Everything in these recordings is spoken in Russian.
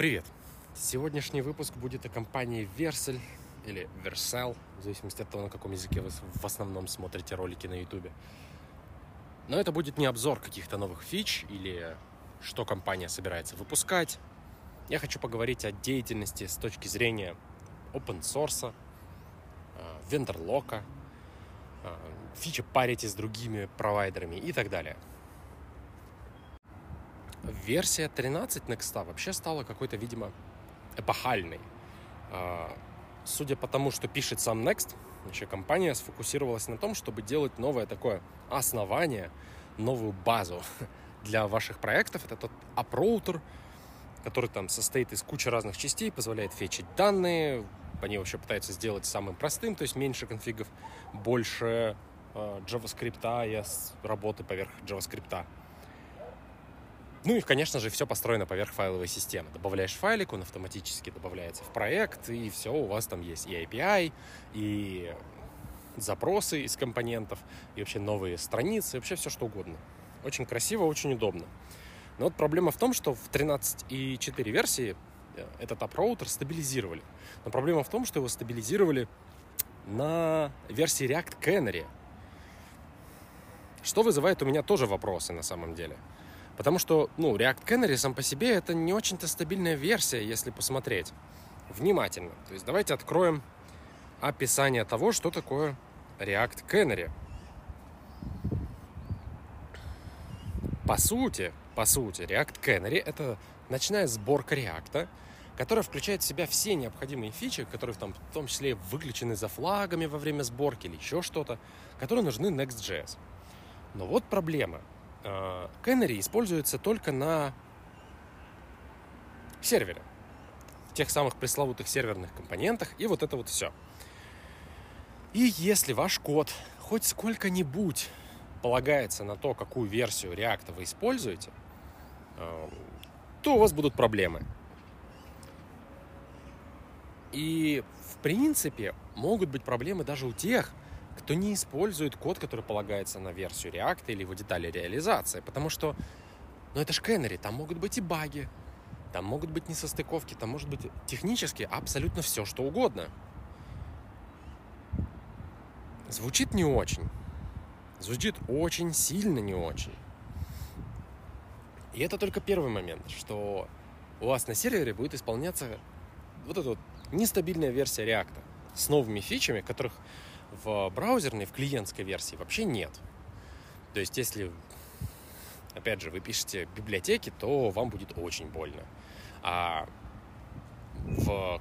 Привет! Сегодняшний выпуск будет о компании Versal или Versal, в зависимости от того, на каком языке вы в основном смотрите ролики на YouTube. Но это будет не обзор каких-то новых фич или что компания собирается выпускать. Я хочу поговорить о деятельности с точки зрения open source, вендорлока, фича парити с другими провайдерами и так далее – версия 13 Next вообще стала какой-то, видимо, эпохальной. А, судя по тому, что пишет сам Next, еще компания сфокусировалась на том, чтобы делать новое такое основание, новую базу для ваших проектов. Это тот апроутер, который там состоит из кучи разных частей, позволяет фетчить данные. Они вообще пытаются сделать самым простым, то есть меньше конфигов, больше э, JavaScript и работы поверх JavaScript. Ну и, конечно же, все построено поверх файловой системы. Добавляешь файлик, он автоматически добавляется в проект, и все, у вас там есть и API, и запросы из компонентов, и вообще новые страницы, вообще все что угодно. Очень красиво, очень удобно. Но вот проблема в том, что в 13.4 версии э, этот app стабилизировали. Но проблема в том, что его стабилизировали на версии React Canary. Что вызывает у меня тоже вопросы на самом деле. Потому что, ну, React Canary сам по себе это не очень-то стабильная версия, если посмотреть внимательно. То есть давайте откроем описание того, что такое React Canary. По сути, по сути, React Canary — это ночная сборка React, которая включает в себя все необходимые фичи, которые в том, в том числе выключены за флагами во время сборки или еще что-то, которые нужны Next.js. Но вот проблема — Canary э, используется только на сервере, в тех самых пресловутых серверных компонентах и вот это вот все. И если ваш код хоть сколько-нибудь полагается на то, какую версию React вы используете, э, то у вас будут проблемы. И, в принципе, могут быть проблемы даже у тех, кто не использует код, который полагается на версию React или его детали реализации. Потому что, ну это ж Canary, там могут быть и баги, там могут быть несостыковки, там может быть технически абсолютно все, что угодно. Звучит не очень. Звучит очень сильно не очень. И это только первый момент, что у вас на сервере будет исполняться вот эта вот нестабильная версия React с новыми фичами, которых в браузерной, в клиентской версии вообще нет. То есть, если, опять же, вы пишете библиотеки, то вам будет очень больно. А в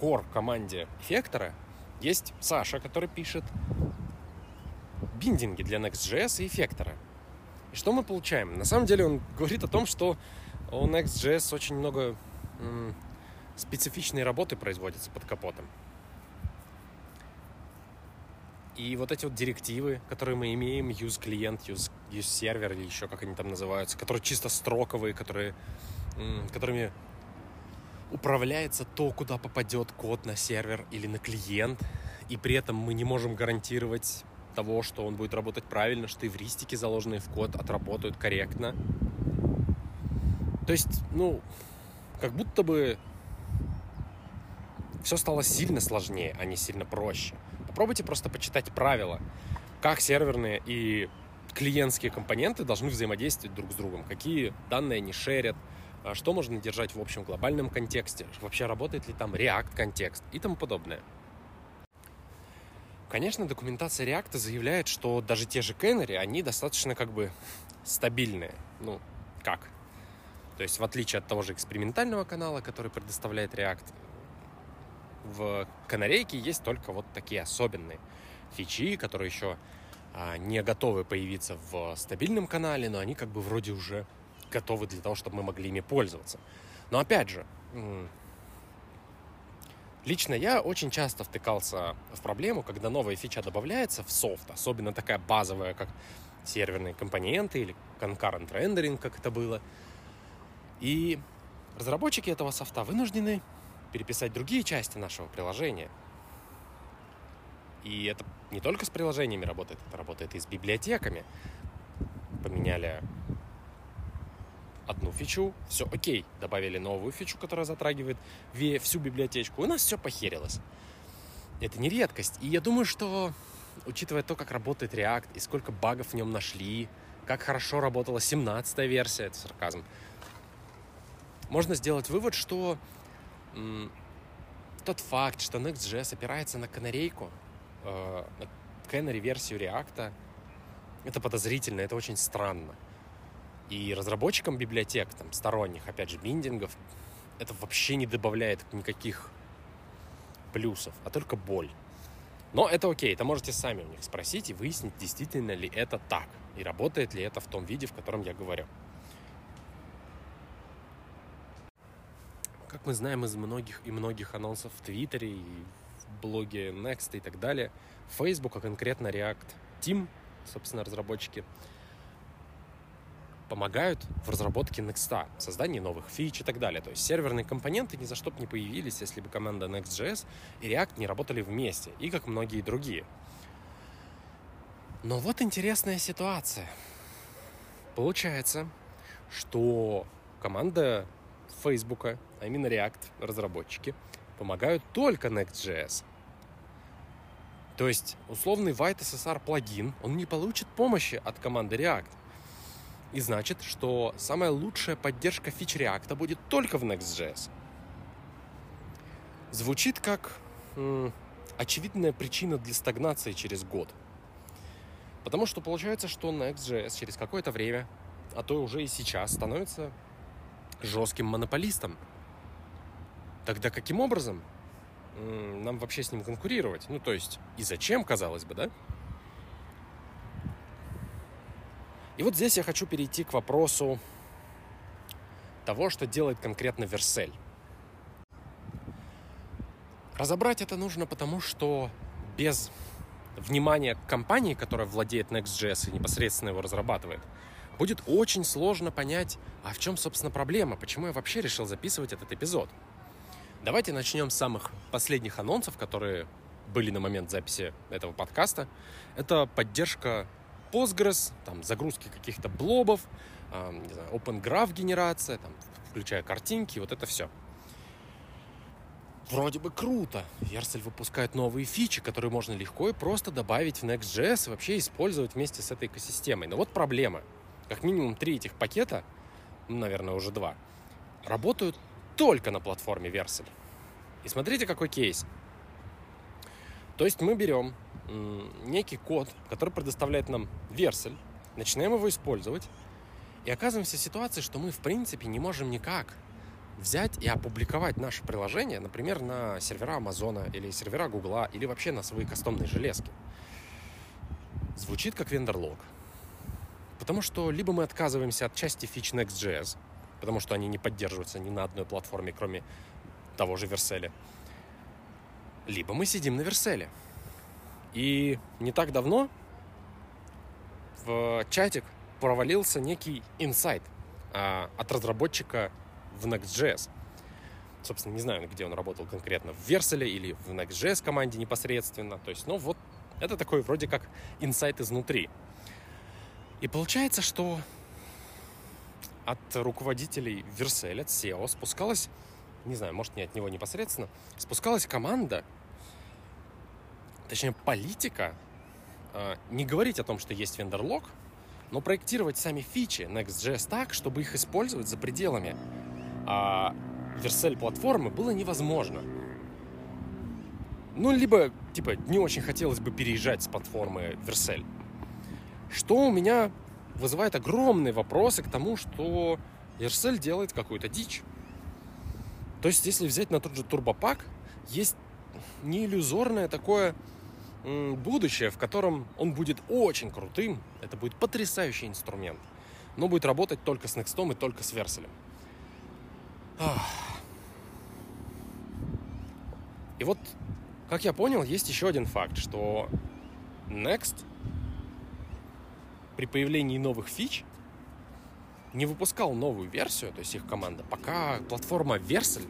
core команде эффектора есть Саша, который пишет биндинги для Next.js и эффектора. И что мы получаем? На самом деле он говорит о том, что у Next.js очень много специфичной работы производится под капотом. И вот эти вот директивы, которые мы имеем, use клиент, use, use сервер или еще как они там называются, которые чисто строковые, которые, которыми управляется то, куда попадет код на сервер или на клиент, и при этом мы не можем гарантировать того, что он будет работать правильно, что эвристики, заложенные в код, отработают корректно. То есть, ну, как будто бы все стало сильно сложнее, а не сильно проще. Попробуйте просто почитать правила, как серверные и клиентские компоненты должны взаимодействовать друг с другом, какие данные они шерят, а что можно держать в общем глобальном контексте, вообще работает ли там React контекст и тому подобное. Конечно, документация React заявляет, что даже те же Canary, они достаточно как бы стабильные. Ну, как? То есть, в отличие от того же экспериментального канала, который предоставляет React, в канарейке есть только вот такие особенные фичи, которые еще а, не готовы появиться в стабильном канале, но они как бы вроде уже готовы для того, чтобы мы могли ими пользоваться. Но опять же, лично я очень часто втыкался в проблему, когда новая фича добавляется в софт, особенно такая базовая, как серверные компоненты или concurrent rendering, как это было. И разработчики этого софта вынуждены переписать другие части нашего приложения. И это не только с приложениями работает, это работает и с библиотеками. Поменяли одну фичу, все окей, добавили новую фичу, которая затрагивает всю библиотечку, у нас все похерилось. Это не редкость. И я думаю, что, учитывая то, как работает React и сколько багов в нем нашли, как хорошо работала 17-я версия, это сарказм, можно сделать вывод, что тот факт, что Next.js опирается на канарейку, э, на Canary версию React, это подозрительно, это очень странно. И разработчикам библиотек, там, сторонних, опять же, биндингов, это вообще не добавляет никаких плюсов, а только боль. Но это окей, это можете сами у них спросить и выяснить, действительно ли это так, и работает ли это в том виде, в котором я говорю. Как мы знаем из многих и многих анонсов в Твиттере и в блоге Next и так далее, Facebook, а конкретно React Team, собственно, разработчики, помогают в разработке Next, создании новых фич и так далее. То есть серверные компоненты ни за что бы не появились, если бы команда Next.js и React не работали вместе, и как многие другие. Но вот интересная ситуация. Получается, что команда Facebook, а именно React разработчики, помогают только Next.js. То есть условный White SSR плагин, он не получит помощи от команды React – и значит, что самая лучшая поддержка фич React будет только в Next.js. Звучит как м- очевидная причина для стагнации через год. Потому что получается, что Next.js через какое-то время, а то уже и сейчас, становится жестким монополистом. Тогда каким образом нам вообще с ним конкурировать? Ну, то есть, и зачем, казалось бы, да? И вот здесь я хочу перейти к вопросу того, что делает конкретно Версель. Разобрать это нужно потому, что без внимания компании, которая владеет Next.js и непосредственно его разрабатывает, будет очень сложно понять, а в чем, собственно, проблема, почему я вообще решил записывать этот эпизод. Давайте начнем с самых последних анонсов, которые были на момент записи этого подкаста. Это поддержка Postgres, там загрузки каких-то блобов, э, не знаю, Open Graph генерация, там, включая картинки, вот это все. Вроде бы круто. Vercel выпускает новые фичи, которые можно легко и просто добавить в Next.js и вообще использовать вместе с этой экосистемой. Но вот проблема. Как минимум три этих пакета, ну, наверное, уже два, работают только на платформе Vercel. И смотрите, какой кейс. То есть мы берем некий код, который предоставляет нам Версель, начинаем его использовать, и оказываемся в ситуации, что мы, в принципе, не можем никак взять и опубликовать наше приложение, например, на сервера Амазона или сервера Гугла, или вообще на свои кастомные железки. Звучит как вендор-лог. Потому что либо мы отказываемся от части фич Next.js, потому что они не поддерживаются ни на одной платформе, кроме того же Верселя, либо мы сидим на Верселе. И не так давно в чатик провалился некий инсайт а, от разработчика в Next.js. Собственно, не знаю, где он работал конкретно, в Верселе или в Next.js команде непосредственно. То есть, ну вот, это такой вроде как инсайт изнутри. И получается, что от руководителей Верселя, от SEO, спускалась, не знаю, может, не от него непосредственно, спускалась команда точнее политика, а, не говорить о том, что есть вендор-лог, но проектировать сами фичи Next.js так, чтобы их использовать за пределами а Vercel платформы было невозможно. Ну, либо, типа, не очень хотелось бы переезжать с платформы Vercel. Что у меня вызывает огромные вопросы к тому, что Vercel делает какую-то дичь. То есть, если взять на тот же турбопак, есть не иллюзорное такое будущее, в котором он будет очень крутым. Это будет потрясающий инструмент. Но будет работать только с Next и только с Верселем. И вот, как я понял, есть еще один факт, что Next при появлении новых фич не выпускал новую версию, то есть их команда, пока платформа Vercel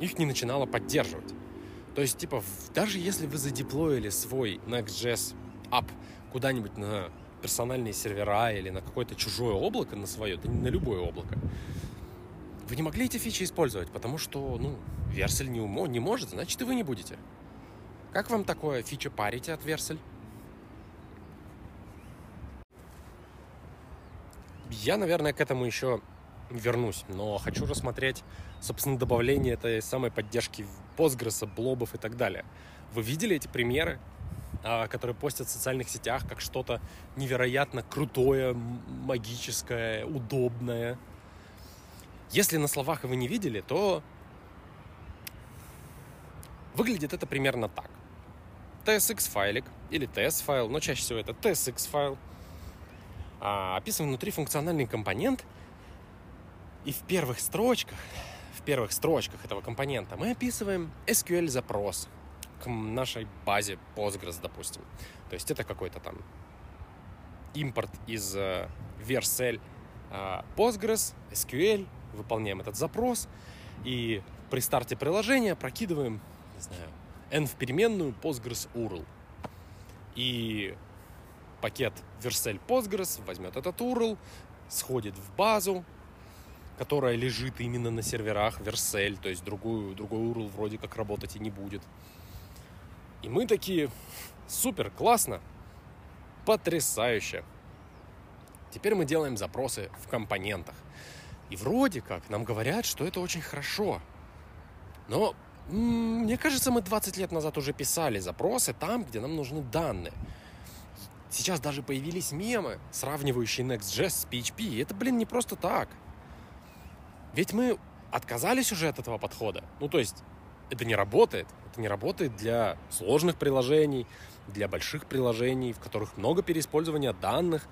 их не начинала поддерживать. То есть, типа, даже если вы задеплоили свой Next.js app куда-нибудь на персональные сервера или на какое-то чужое облако, на свое, да не на любое облако, вы не могли эти фичи использовать, потому что, ну, Версель не, умо, не может, значит, и вы не будете. Как вам такое фича парите от Версель? Я, наверное, к этому еще вернусь, но хочу рассмотреть, собственно, добавление этой самой поддержки Postgres, блобов и так далее. Вы видели эти примеры, а, которые постят в социальных сетях как что-то невероятно крутое, магическое, удобное? Если на словах вы не видели, то выглядит это примерно так. TSX файлик или TS файл, но чаще всего это TSX а, описываем внутри функциональный компонент, и в первых строчках, в первых строчках этого компонента мы описываем SQL запрос к нашей базе Postgres, допустим. То есть это какой-то там импорт из э, Vercel э, Postgres, SQL, выполняем этот запрос, и при старте приложения прокидываем, не знаю, n в переменную Postgres URL. И пакет Vercel Postgres возьмет этот URL, сходит в базу, которая лежит именно на серверах Vercel, то есть другую, другой URL вроде как работать и не будет. И мы такие, супер, классно, потрясающе. Теперь мы делаем запросы в компонентах. И вроде как нам говорят, что это очень хорошо. Но мне кажется, мы 20 лет назад уже писали запросы там, где нам нужны данные. Сейчас даже появились мемы, сравнивающие Next.js с PHP. И это, блин, не просто так. Ведь мы отказались уже от этого подхода. Ну, то есть, это не работает. Это не работает для сложных приложений, для больших приложений, в которых много переиспользования данных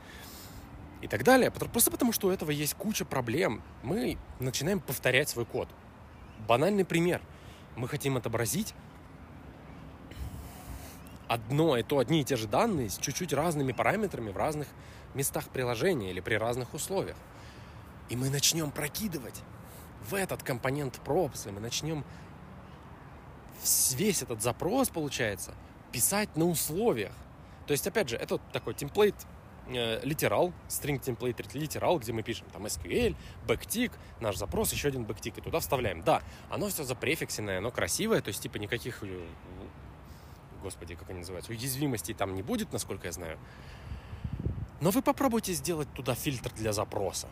и так далее. Просто потому, что у этого есть куча проблем. Мы начинаем повторять свой код. Банальный пример. Мы хотим отобразить одно и то, одни и те же данные с чуть-чуть разными параметрами в разных местах приложения или при разных условиях. И мы начнем прокидывать в этот компонент и мы начнем весь этот запрос, получается, писать на условиях. То есть, опять же, это такой темплейт э, литерал, string template литерал, где мы пишем там SQL, backtick, наш запрос, еще один backtick, и туда вставляем. Да, оно все запрефиксенное, оно красивое, то есть типа никаких, э, господи, как они называются, уязвимостей там не будет, насколько я знаю. Но вы попробуйте сделать туда фильтр для запроса.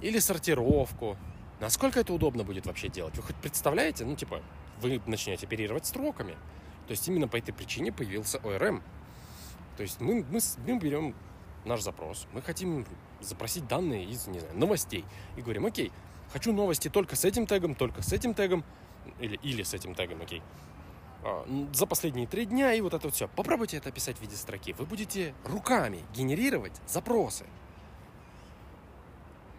Или сортировку. Насколько это удобно будет вообще делать? Вы хоть представляете? Ну, типа, вы начнете оперировать строками. То есть именно по этой причине появился ORM. То есть мы, мы, мы берем наш запрос, мы хотим запросить данные из, не знаю, новостей. И говорим, окей, хочу новости только с этим тегом, только с этим тегом, или, или с этим тегом, окей. А, за последние три дня и вот это вот все. Попробуйте это описать в виде строки. Вы будете руками генерировать запросы.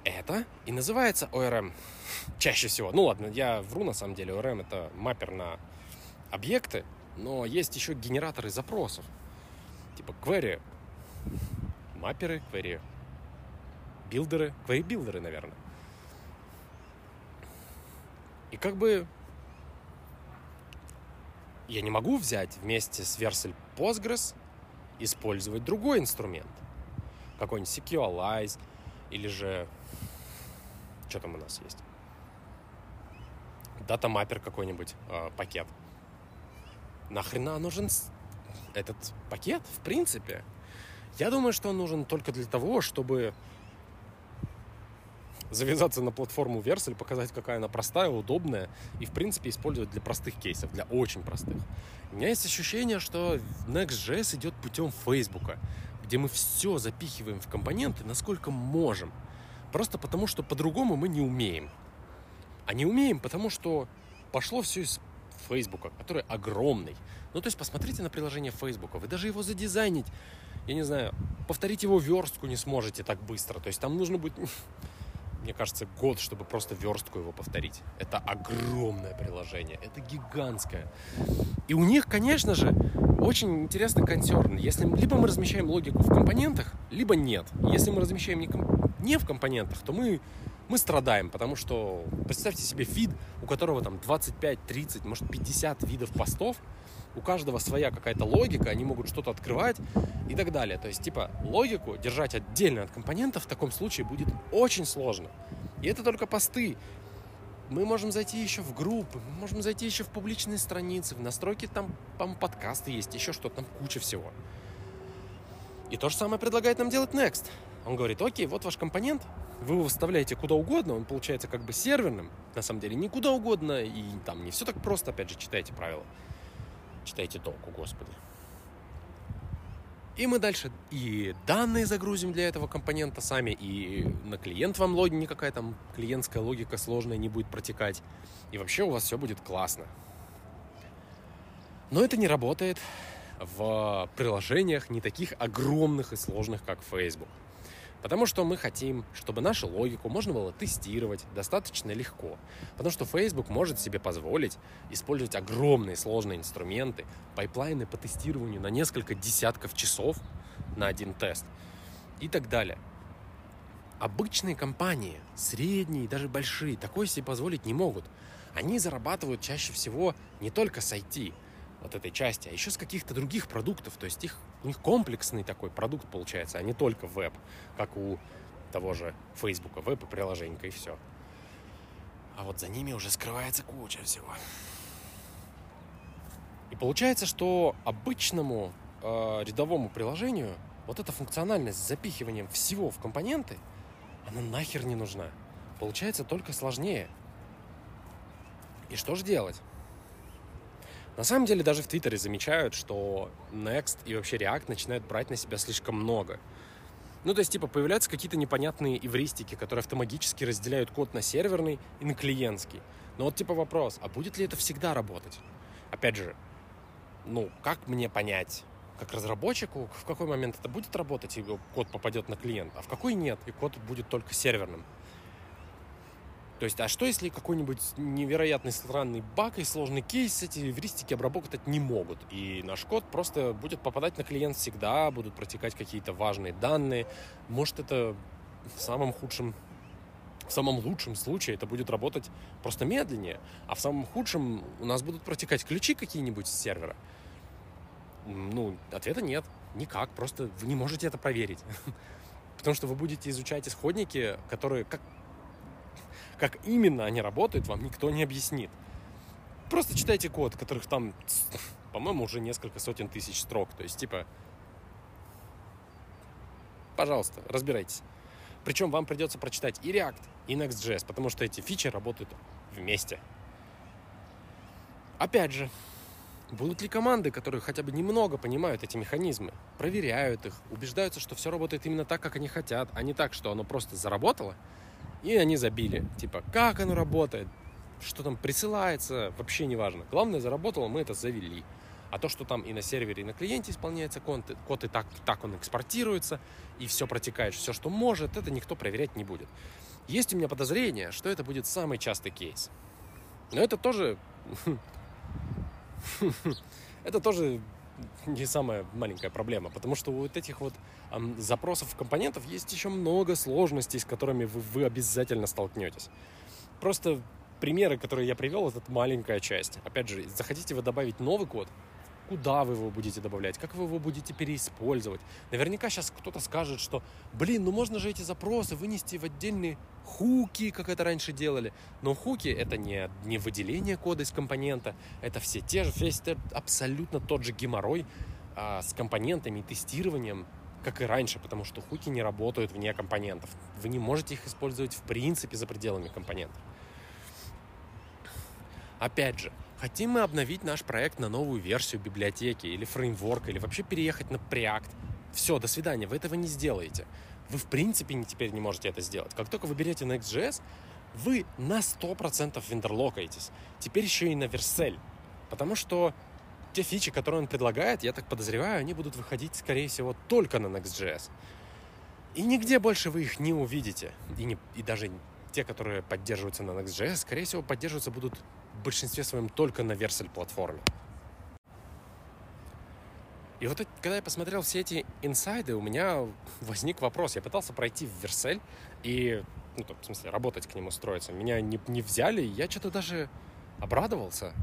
Это и называется ORM. Чаще всего. Ну ладно, я вру на самом деле. ORM это маппер на объекты, но есть еще генераторы запросов. Типа query, мапперы, query билдеры, query билдеры, наверное. И как бы я не могу взять вместе с Vercel Postgres использовать другой инструмент. Какой-нибудь Securealize или же что там у нас есть? Датамаппер какой-нибудь, э, пакет. Нахрена нужен этот пакет, в принципе? Я думаю, что он нужен только для того, чтобы завязаться на платформу Vercel, показать, какая она простая, удобная и, в принципе, использовать для простых кейсов, для очень простых. У меня есть ощущение, что Next.js идет путем Facebook, где мы все запихиваем в компоненты, насколько можем – Просто потому, что по-другому мы не умеем. А не умеем, потому что пошло все из Фейсбука, который огромный. Ну, то есть посмотрите на приложение Фейсбука. Вы даже его задизайнить, я не знаю, повторить его верстку не сможете так быстро. То есть там нужно будет, мне кажется, год, чтобы просто верстку его повторить. Это огромное приложение, это гигантское. И у них, конечно же, очень интересный консерн. Если либо мы размещаем логику в компонентах, либо нет. Если мы размещаем не, не в компонентах, то мы, мы страдаем, потому что представьте себе фид, у которого там 25, 30, может 50 видов постов, у каждого своя какая-то логика, они могут что-то открывать и так далее. То есть, типа, логику держать отдельно от компонентов в таком случае будет очень сложно. И это только посты. Мы можем зайти еще в группы, мы можем зайти еще в публичные страницы, в настройки там, там подкасты есть, еще что-то, там куча всего. И то же самое предлагает нам делать Next. Он говорит, окей, вот ваш компонент, вы его вставляете куда угодно, он получается как бы серверным, на самом деле, не куда угодно, и там не все так просто, опять же, читайте правила. Читайте толку, господи. И мы дальше и данные загрузим для этого компонента сами, и на клиент вам логи никакая там клиентская логика сложная не будет протекать. И вообще у вас все будет классно. Но это не работает в приложениях не таких огромных и сложных, как Facebook. Потому что мы хотим, чтобы нашу логику можно было тестировать достаточно легко. Потому что Facebook может себе позволить использовать огромные сложные инструменты, пайплайны по тестированию на несколько десятков часов на один тест и так далее. Обычные компании, средние, даже большие, такое себе позволить не могут. Они зарабатывают чаще всего не только с IT, вот этой части, а еще с каких-то других продуктов. То есть их, у них комплексный такой продукт получается, а не только веб, как у того же Фейсбука, веб и приложенька, и все. А вот за ними уже скрывается куча всего. И получается, что обычному э, рядовому приложению вот эта функциональность с запихиванием всего в компоненты, она нахер не нужна. Получается только сложнее. И что же делать? На самом деле даже в Твиттере замечают, что Next и вообще React начинают брать на себя слишком много. Ну, то есть, типа, появляются какие-то непонятные эвристики, которые автоматически разделяют код на серверный и на клиентский. Но вот, типа, вопрос, а будет ли это всегда работать? Опять же, ну, как мне понять, как разработчику, в какой момент это будет работать, и код попадет на клиент, а в какой нет, и код будет только серверным? То есть, а что если какой-нибудь невероятный странный баг и сложный кейс эти эвристики обработать не могут? И наш код просто будет попадать на клиент всегда, будут протекать какие-то важные данные. Может, это в самом худшем в самом лучшем случае это будет работать просто медленнее, а в самом худшем у нас будут протекать ключи какие-нибудь с сервера. Ну, ответа нет. Никак. Просто вы не можете это проверить. Потому что вы будете изучать исходники, которые, как как именно они работают, вам никто не объяснит. Просто читайте код, которых там, по-моему, уже несколько сотен тысяч строк. То есть, типа, пожалуйста, разбирайтесь. Причем вам придется прочитать и React, и Next.js, потому что эти фичи работают вместе. Опять же, будут ли команды, которые хотя бы немного понимают эти механизмы, проверяют их, убеждаются, что все работает именно так, как они хотят, а не так, что оно просто заработало – и они забили. Типа, как оно работает, что там присылается, вообще не важно. Главное, заработало, мы это завели. А то, что там и на сервере, и на клиенте исполняется код, код и так, так он экспортируется, и все протекает, все, что может, это никто проверять не будет. Есть у меня подозрение, что это будет самый частый кейс. Но это тоже... Это тоже не самая маленькая проблема, потому что у вот этих вот эм, запросов компонентов есть еще много сложностей, с которыми вы, вы обязательно столкнетесь. Просто примеры, которые я привел, это маленькая часть. Опять же, захотите вы добавить новый код, куда вы его будете добавлять, как вы его будете переиспользовать. Наверняка сейчас кто-то скажет, что, блин, ну можно же эти запросы вынести в отдельные хуки, как это раньше делали. Но хуки это не, не выделение кода из компонента, это все те же, весь это абсолютно тот же геморрой а, с компонентами и тестированием, как и раньше, потому что хуки не работают вне компонентов. Вы не можете их использовать в принципе за пределами компонентов. Опять же, Хотим мы обновить наш проект на новую версию библиотеки или фреймворка, или вообще переехать на Preact. Все, до свидания, вы этого не сделаете. Вы в принципе теперь не можете это сделать. Как только вы берете Next.js, вы на 100% вендерлокаетесь. Теперь еще и на Vercel. Потому что те фичи, которые он предлагает, я так подозреваю, они будут выходить, скорее всего, только на Next.js. И нигде больше вы их не увидите. И, не, и даже те, которые поддерживаются на Next.js, скорее всего, поддерживаться будут в большинстве своем только на Vercel платформе. И вот когда я посмотрел все эти инсайды, у меня возник вопрос. Я пытался пройти в Vercel и, ну, в смысле, работать к нему, устроиться. Меня не, не взяли, я что-то даже обрадовался.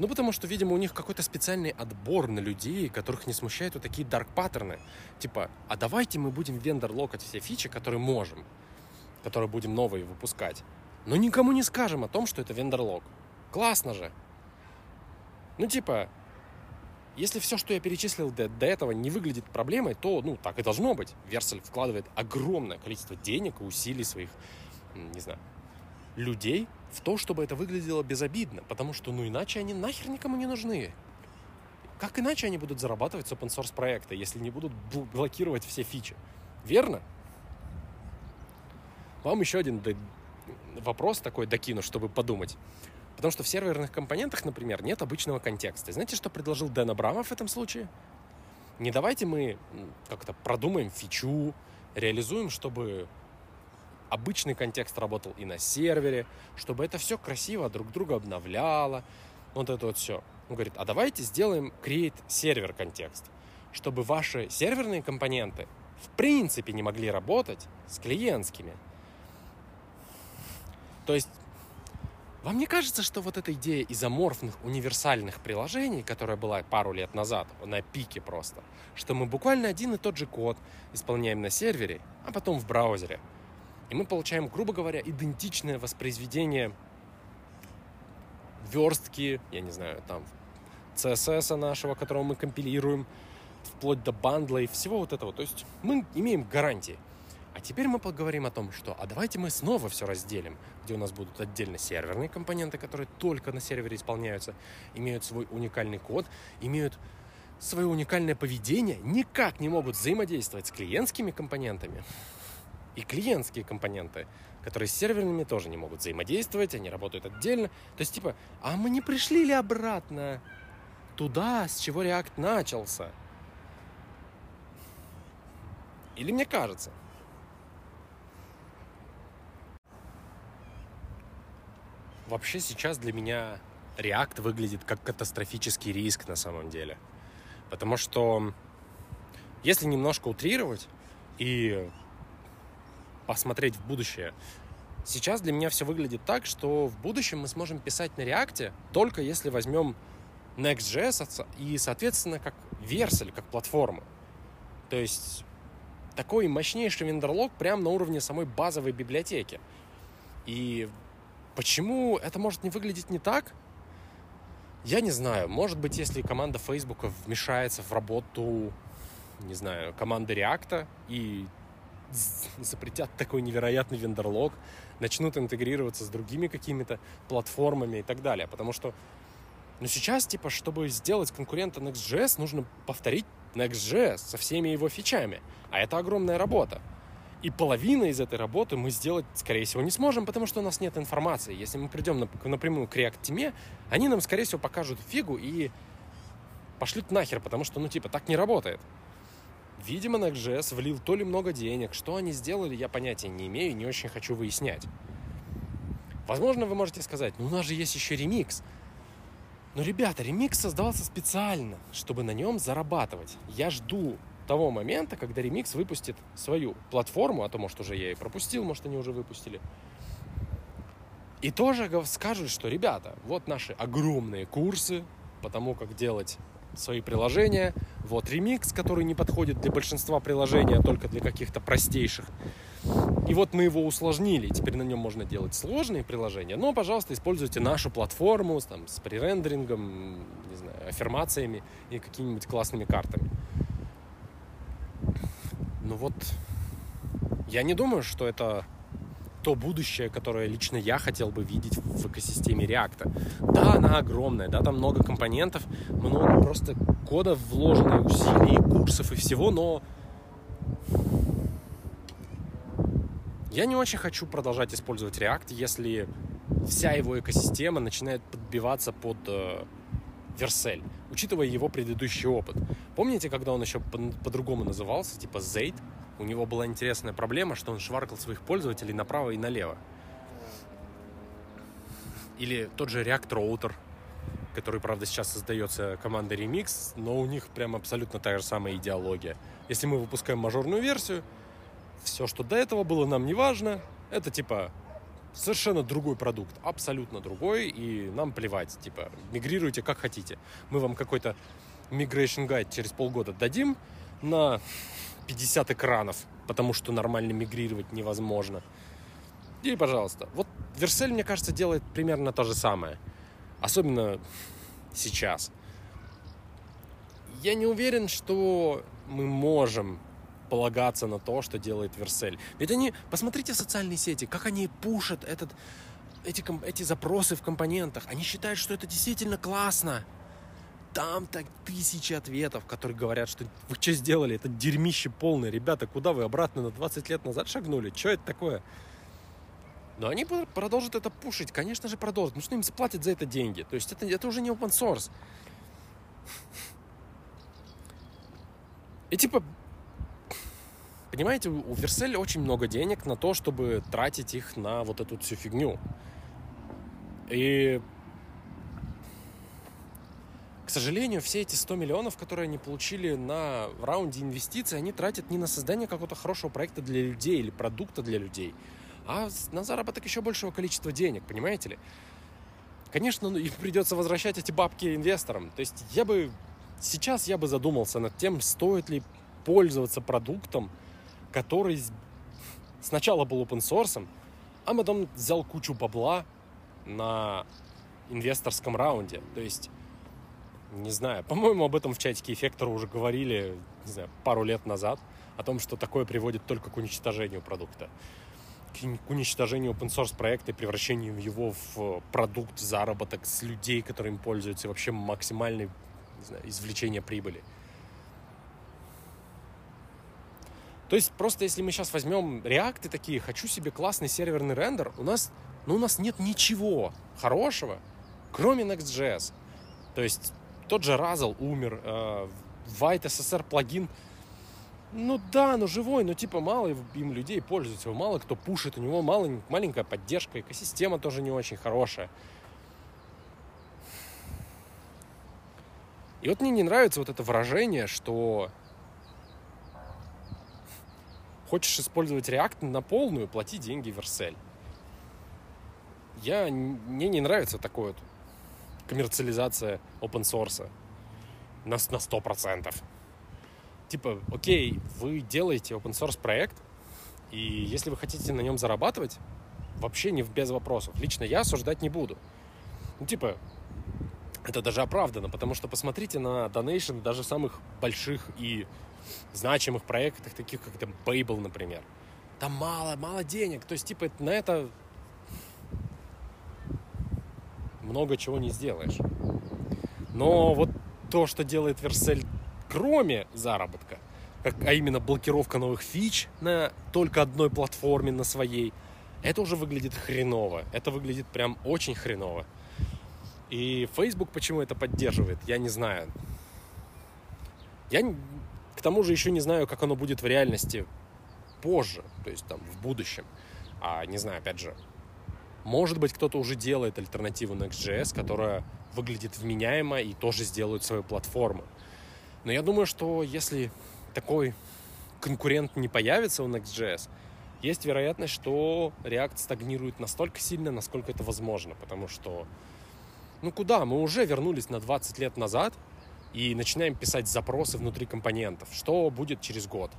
Ну, потому что, видимо, у них какой-то специальный отбор на людей, которых не смущают вот такие дарк паттерны. Типа, а давайте мы будем вендор-локать все фичи, которые можем, которые будем новые выпускать. Но никому не скажем о том, что это вендор-лок. Классно же. Ну, типа, если все, что я перечислил до, до этого, не выглядит проблемой, то, ну, так и должно быть. Версель вкладывает огромное количество денег и усилий своих, не знаю, людей в то, чтобы это выглядело безобидно, потому что, ну, иначе они нахер никому не нужны. Как иначе они будут зарабатывать с open source проекта, если не будут блокировать все фичи? Верно? Вам еще один вопрос такой докину, чтобы подумать. Потому что в серверных компонентах, например, нет обычного контекста. Знаете, что предложил Дэн Абрамов в этом случае? Не давайте мы как-то продумаем фичу, реализуем, чтобы обычный контекст работал и на сервере, чтобы это все красиво друг друга обновляло, вот это вот все. Он говорит, а давайте сделаем create сервер контекст, чтобы ваши серверные компоненты в принципе не могли работать с клиентскими. То есть вам не кажется, что вот эта идея изоморфных универсальных приложений, которая была пару лет назад, на пике просто, что мы буквально один и тот же код исполняем на сервере, а потом в браузере – и мы получаем, грубо говоря, идентичное воспроизведение верстки, я не знаю, там, CSS нашего, которого мы компилируем, вплоть до бандла и всего вот этого. То есть мы имеем гарантии. Теперь мы поговорим о том, что а давайте мы снова все разделим, где у нас будут отдельно серверные компоненты, которые только на сервере исполняются, имеют свой уникальный код, имеют свое уникальное поведение, никак не могут взаимодействовать с клиентскими компонентами и клиентские компоненты, которые с серверными тоже не могут взаимодействовать, они работают отдельно. То есть, типа, а мы не пришли ли обратно туда, с чего React начался? Или мне кажется? Вообще сейчас для меня React выглядит как катастрофический риск на самом деле. Потому что если немножко утрировать и посмотреть в будущее. Сейчас для меня все выглядит так, что в будущем мы сможем писать на React только если возьмем Next.js и, соответственно, как версель, как платформу. То есть такой мощнейший вендорлог прямо на уровне самой базовой библиотеки. И почему это может не выглядеть не так? Я не знаю. Может быть, если команда Facebook вмешается в работу, не знаю, команды React и запретят такой невероятный вендорлог, начнут интегрироваться с другими какими-то платформами и так далее. Потому что ну, сейчас, типа, чтобы сделать конкурента Next.js, нужно повторить Next.js со всеми его фичами. А это огромная работа. И половина из этой работы мы сделать, скорее всего, не сможем, потому что у нас нет информации. Если мы придем напрямую к Team, они нам, скорее всего, покажут фигу и пошлют нахер, потому что, ну, типа, так не работает. Видимо, Next.js влил то ли много денег. Что они сделали, я понятия не имею и не очень хочу выяснять. Возможно, вы можете сказать, ну у нас же есть еще ремикс. Но, ребята, ремикс создавался специально, чтобы на нем зарабатывать. Я жду того момента, когда ремикс выпустит свою платформу, а то, может, уже я и пропустил, может, они уже выпустили. И тоже скажут, что, ребята, вот наши огромные курсы по тому, как делать свои приложения. Вот ремикс, который не подходит для большинства приложений, а только для каких-то простейших. И вот мы его усложнили. Теперь на нем можно делать сложные приложения. Но, пожалуйста, используйте нашу платформу там, с пререндерингом, не знаю, аффирмациями и какими-нибудь классными картами. Ну вот, я не думаю, что это то будущее, которое лично я хотел бы видеть в экосистеме React. Да, она огромная, да, там много компонентов, много просто кода вложено, усилий, курсов и всего, но я не очень хочу продолжать использовать React, если вся его экосистема начинает подбиваться под Vercel, учитывая его предыдущий опыт. Помните, когда он еще по-другому назывался, типа Zaid? у него была интересная проблема, что он шваркал своих пользователей направо и налево. Или тот же React Router, который, правда, сейчас создается командой Remix, но у них прям абсолютно та же самая идеология. Если мы выпускаем мажорную версию, все, что до этого было, нам не важно. Это типа совершенно другой продукт, абсолютно другой, и нам плевать, типа, мигрируйте как хотите. Мы вам какой-то migration guide через полгода дадим на 50 экранов, потому что нормально мигрировать невозможно. И, пожалуйста. Вот Версель, мне кажется, делает примерно то же самое. Особенно сейчас. Я не уверен, что мы можем полагаться на то, что делает Версель. Ведь они, посмотрите социальные сети, как они пушат этот, эти, эти запросы в компонентах. Они считают, что это действительно классно. Там так тысячи ответов, которые говорят, что вы что сделали, это дерьмище полное. Ребята, куда вы обратно на 20 лет назад шагнули? Что это такое? Но они продолжат это пушить, конечно же продолжат, потому что им заплатят за это деньги. То есть это, это уже не open source. И типа, понимаете, у Версель очень много денег на то, чтобы тратить их на вот эту всю фигню. И, к сожалению, все эти 100 миллионов, которые они получили на раунде инвестиций, они тратят не на создание какого-то хорошего проекта для людей или продукта для людей, а на заработок еще большего количества денег, понимаете ли? Конечно, ну, им придется возвращать эти бабки инвесторам. То есть я бы сейчас я бы задумался над тем, стоит ли пользоваться продуктом, который сначала был open source, а потом взял кучу бабла на инвесторском раунде. То есть, не знаю, по-моему, об этом в чатике эффектора уже говорили, не знаю, пару лет назад, о том, что такое приводит только к уничтожению продукта к уничтожению open source проекта и превращению его в продукт, заработок с людей, которые им пользуются, и вообще максимальное знаю, извлечение прибыли. То есть просто если мы сейчас возьмем реакты такие, хочу себе классный серверный рендер, у нас, ну, у нас нет ничего хорошего, кроме Next.js. То есть тот же Razzle умер, э, White SSR плагин, ну да, ну живой, но типа мало им людей пользуется, мало кто пушит, у него мало, маленькая поддержка, экосистема тоже не очень хорошая. И вот мне не нравится вот это выражение, что Хочешь использовать React на полную, плати деньги Vercel. Я, мне не нравится такое вот коммерциализация open source на, на 100%. Типа, окей, вы делаете open source проект, и если вы хотите на нем зарабатывать, вообще не без вопросов. Лично я осуждать не буду. Ну, типа, это даже оправдано, потому что посмотрите на донейшн даже самых больших и значимых проектах, таких как там Babel, например. Там мало, мало денег. То есть, типа, на это много чего не сделаешь. Но вот то, что делает Версель, кроме заработка, как, а именно блокировка новых фич на только одной платформе, на своей, это уже выглядит хреново. Это выглядит прям очень хреново. И Facebook почему это поддерживает, я не знаю. Я к тому же еще не знаю, как оно будет в реальности позже, то есть там в будущем. А не знаю, опять же, может быть, кто-то уже делает альтернативу Next.js, которая выглядит вменяемо и тоже сделают свою платформу. Но я думаю, что если такой конкурент не появится у Next.js, есть вероятность, что React стагнирует настолько сильно, насколько это возможно, потому что, ну куда, мы уже вернулись на 20 лет назад, и начинаем писать запросы внутри компонентов. Что будет через год?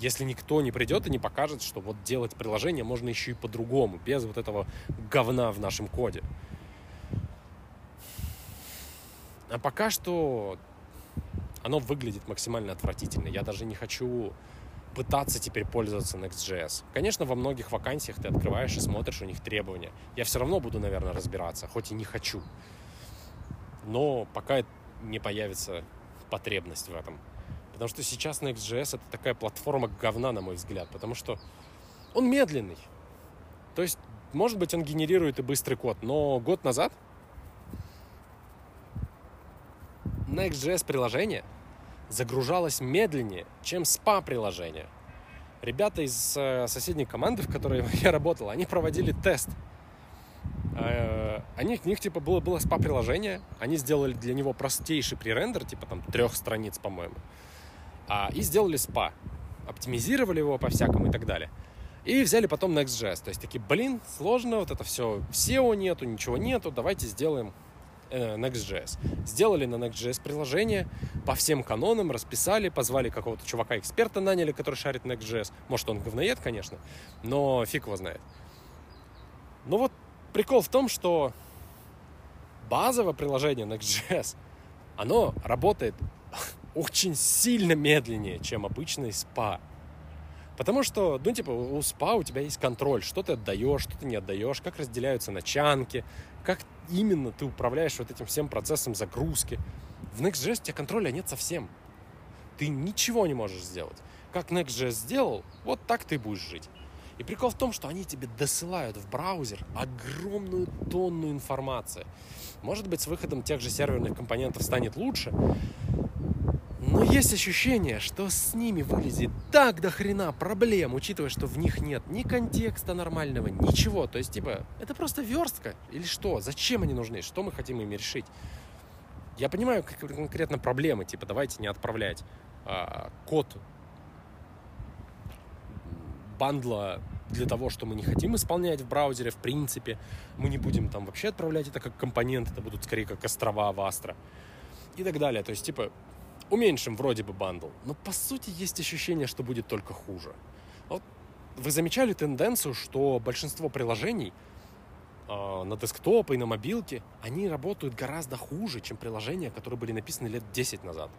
Если никто не придет и не покажет, что вот делать приложение можно еще и по-другому, без вот этого говна в нашем коде. А пока что оно выглядит максимально отвратительно. Я даже не хочу пытаться теперь пользоваться Next.js. Конечно, во многих вакансиях ты открываешь и смотришь у них требования. Я все равно буду, наверное, разбираться, хоть и не хочу. Но пока не появится потребность в этом. Потому что сейчас Next.js это такая платформа говна, на мой взгляд, потому что он медленный. То есть, может быть, он генерирует и быстрый код, но год назад Next.js приложение загружалось медленнее, чем SPA приложение. Ребята из э, соседней команды, в которой я работал, они проводили тест – Э, они, у них, типа, было, было спа-приложение, они сделали для него простейший пререндер, типа, там, трех страниц, по-моему, а, и сделали спа, оптимизировали его по-всякому и так далее. И взяли потом Next.js. То есть такие, блин, сложно, вот это все, SEO нету, ничего нету, давайте сделаем э, Next.js. Сделали на Next.js приложение по всем канонам, расписали, позвали какого-то чувака-эксперта, наняли, который шарит Next.js. Может, он говноед, конечно, но фиг его знает. Ну вот прикол в том, что базовое приложение Next.js, оно работает очень сильно медленнее, чем обычный SPA. Потому что, ну, типа, у СПА у тебя есть контроль, что ты отдаешь, что ты не отдаешь, как разделяются начанки, как именно ты управляешь вот этим всем процессом загрузки. В Next.js у тебя контроля нет совсем. Ты ничего не можешь сделать. Как Next.js сделал, вот так ты будешь жить. И прикол в том, что они тебе досылают в браузер огромную тонну информации. Может быть, с выходом тех же серверных компонентов станет лучше, но есть ощущение, что с ними вылезет так до хрена проблем, учитывая, что в них нет ни контекста нормального, ничего. То есть, типа, это просто верстка или что? Зачем они нужны? Что мы хотим ими решить? Я понимаю конкретно проблемы, типа, давайте не отправлять а, код бандла для того, что мы не хотим исполнять в браузере, в принципе. Мы не будем там вообще отправлять это как компонент, это будут скорее как острова в Астро и так далее. То есть, типа, уменьшим вроде бы бандл, но по сути есть ощущение, что будет только хуже. Вот вы замечали тенденцию, что большинство приложений э, на десктопы и на мобилке, они работают гораздо хуже, чем приложения, которые были написаны лет 10 назад.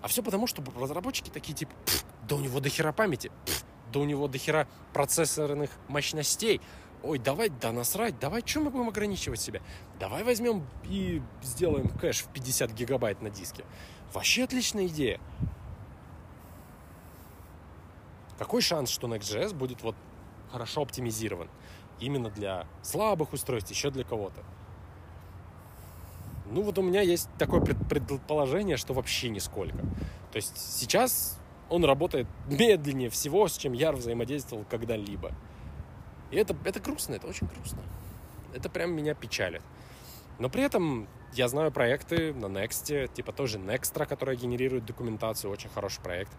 А все потому, что разработчики такие типа, да у него дохера памяти, да у него дохера процессорных мощностей, ой, давай, да насрать, давай, что мы будем ограничивать себя? Давай возьмем и сделаем кэш в 50 гигабайт на диске. Вообще отличная идея. Какой шанс, что Next.js будет вот хорошо оптимизирован? Именно для слабых устройств, еще для кого-то. Ну вот у меня есть такое предположение, что вообще нисколько. То есть сейчас он работает медленнее всего, с чем я взаимодействовал когда-либо. И это, это грустно, это очень грустно. Это прям меня печалит. Но при этом я знаю проекты на Next, типа тоже Nextra, которая генерирует документацию, очень хороший проект.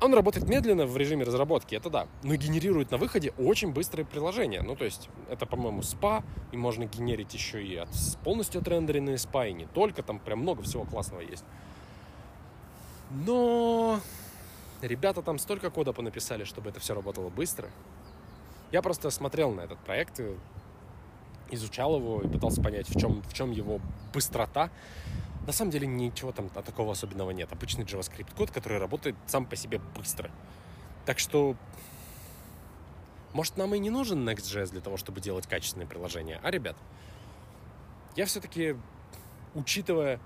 Он работает медленно в режиме разработки, это да, но генерирует на выходе очень быстрые приложения. Ну, то есть, это, по-моему, SPA, и можно генерить еще и от, полностью отрендеренные SPA, и не только, там прям много всего классного есть. Но ребята там столько кода понаписали, чтобы это все работало быстро. Я просто смотрел на этот проект, изучал его и пытался понять, в чем, в чем его быстрота. На самом деле ничего там такого особенного нет. Обычный JavaScript код, который работает сам по себе быстро. Так что, может, нам и не нужен Next.js для того, чтобы делать качественные приложения. А, ребят, я все-таки, учитывая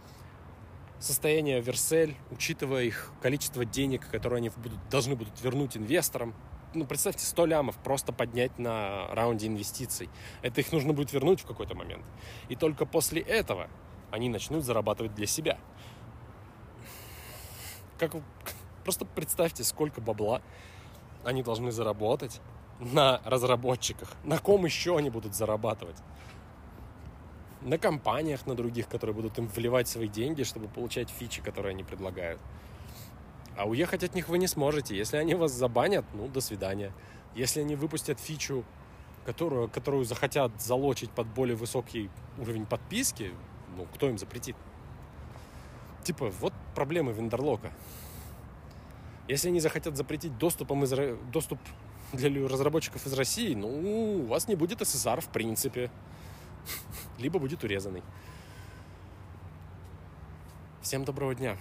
состояние Версель, учитывая их количество денег, которые они будут, должны будут вернуть инвесторам, ну, представьте, 100 лямов просто поднять на раунде инвестиций. Это их нужно будет вернуть в какой-то момент. И только после этого они начнут зарабатывать для себя. Как, просто представьте, сколько бабла они должны заработать на разработчиках. На ком еще они будут зарабатывать? На компаниях, на других, которые будут им вливать свои деньги, чтобы получать фичи, которые они предлагают. А уехать от них вы не сможете. Если они вас забанят, ну, до свидания. Если они выпустят фичу, которую, которую захотят залочить под более высокий уровень подписки, ну, кто им запретит? Типа, вот проблемы вендерлока. Если они захотят запретить доступом из, доступ для разработчиков из России, ну, у вас не будет СССР в принципе. Либо будет урезанный. Всем доброго дня.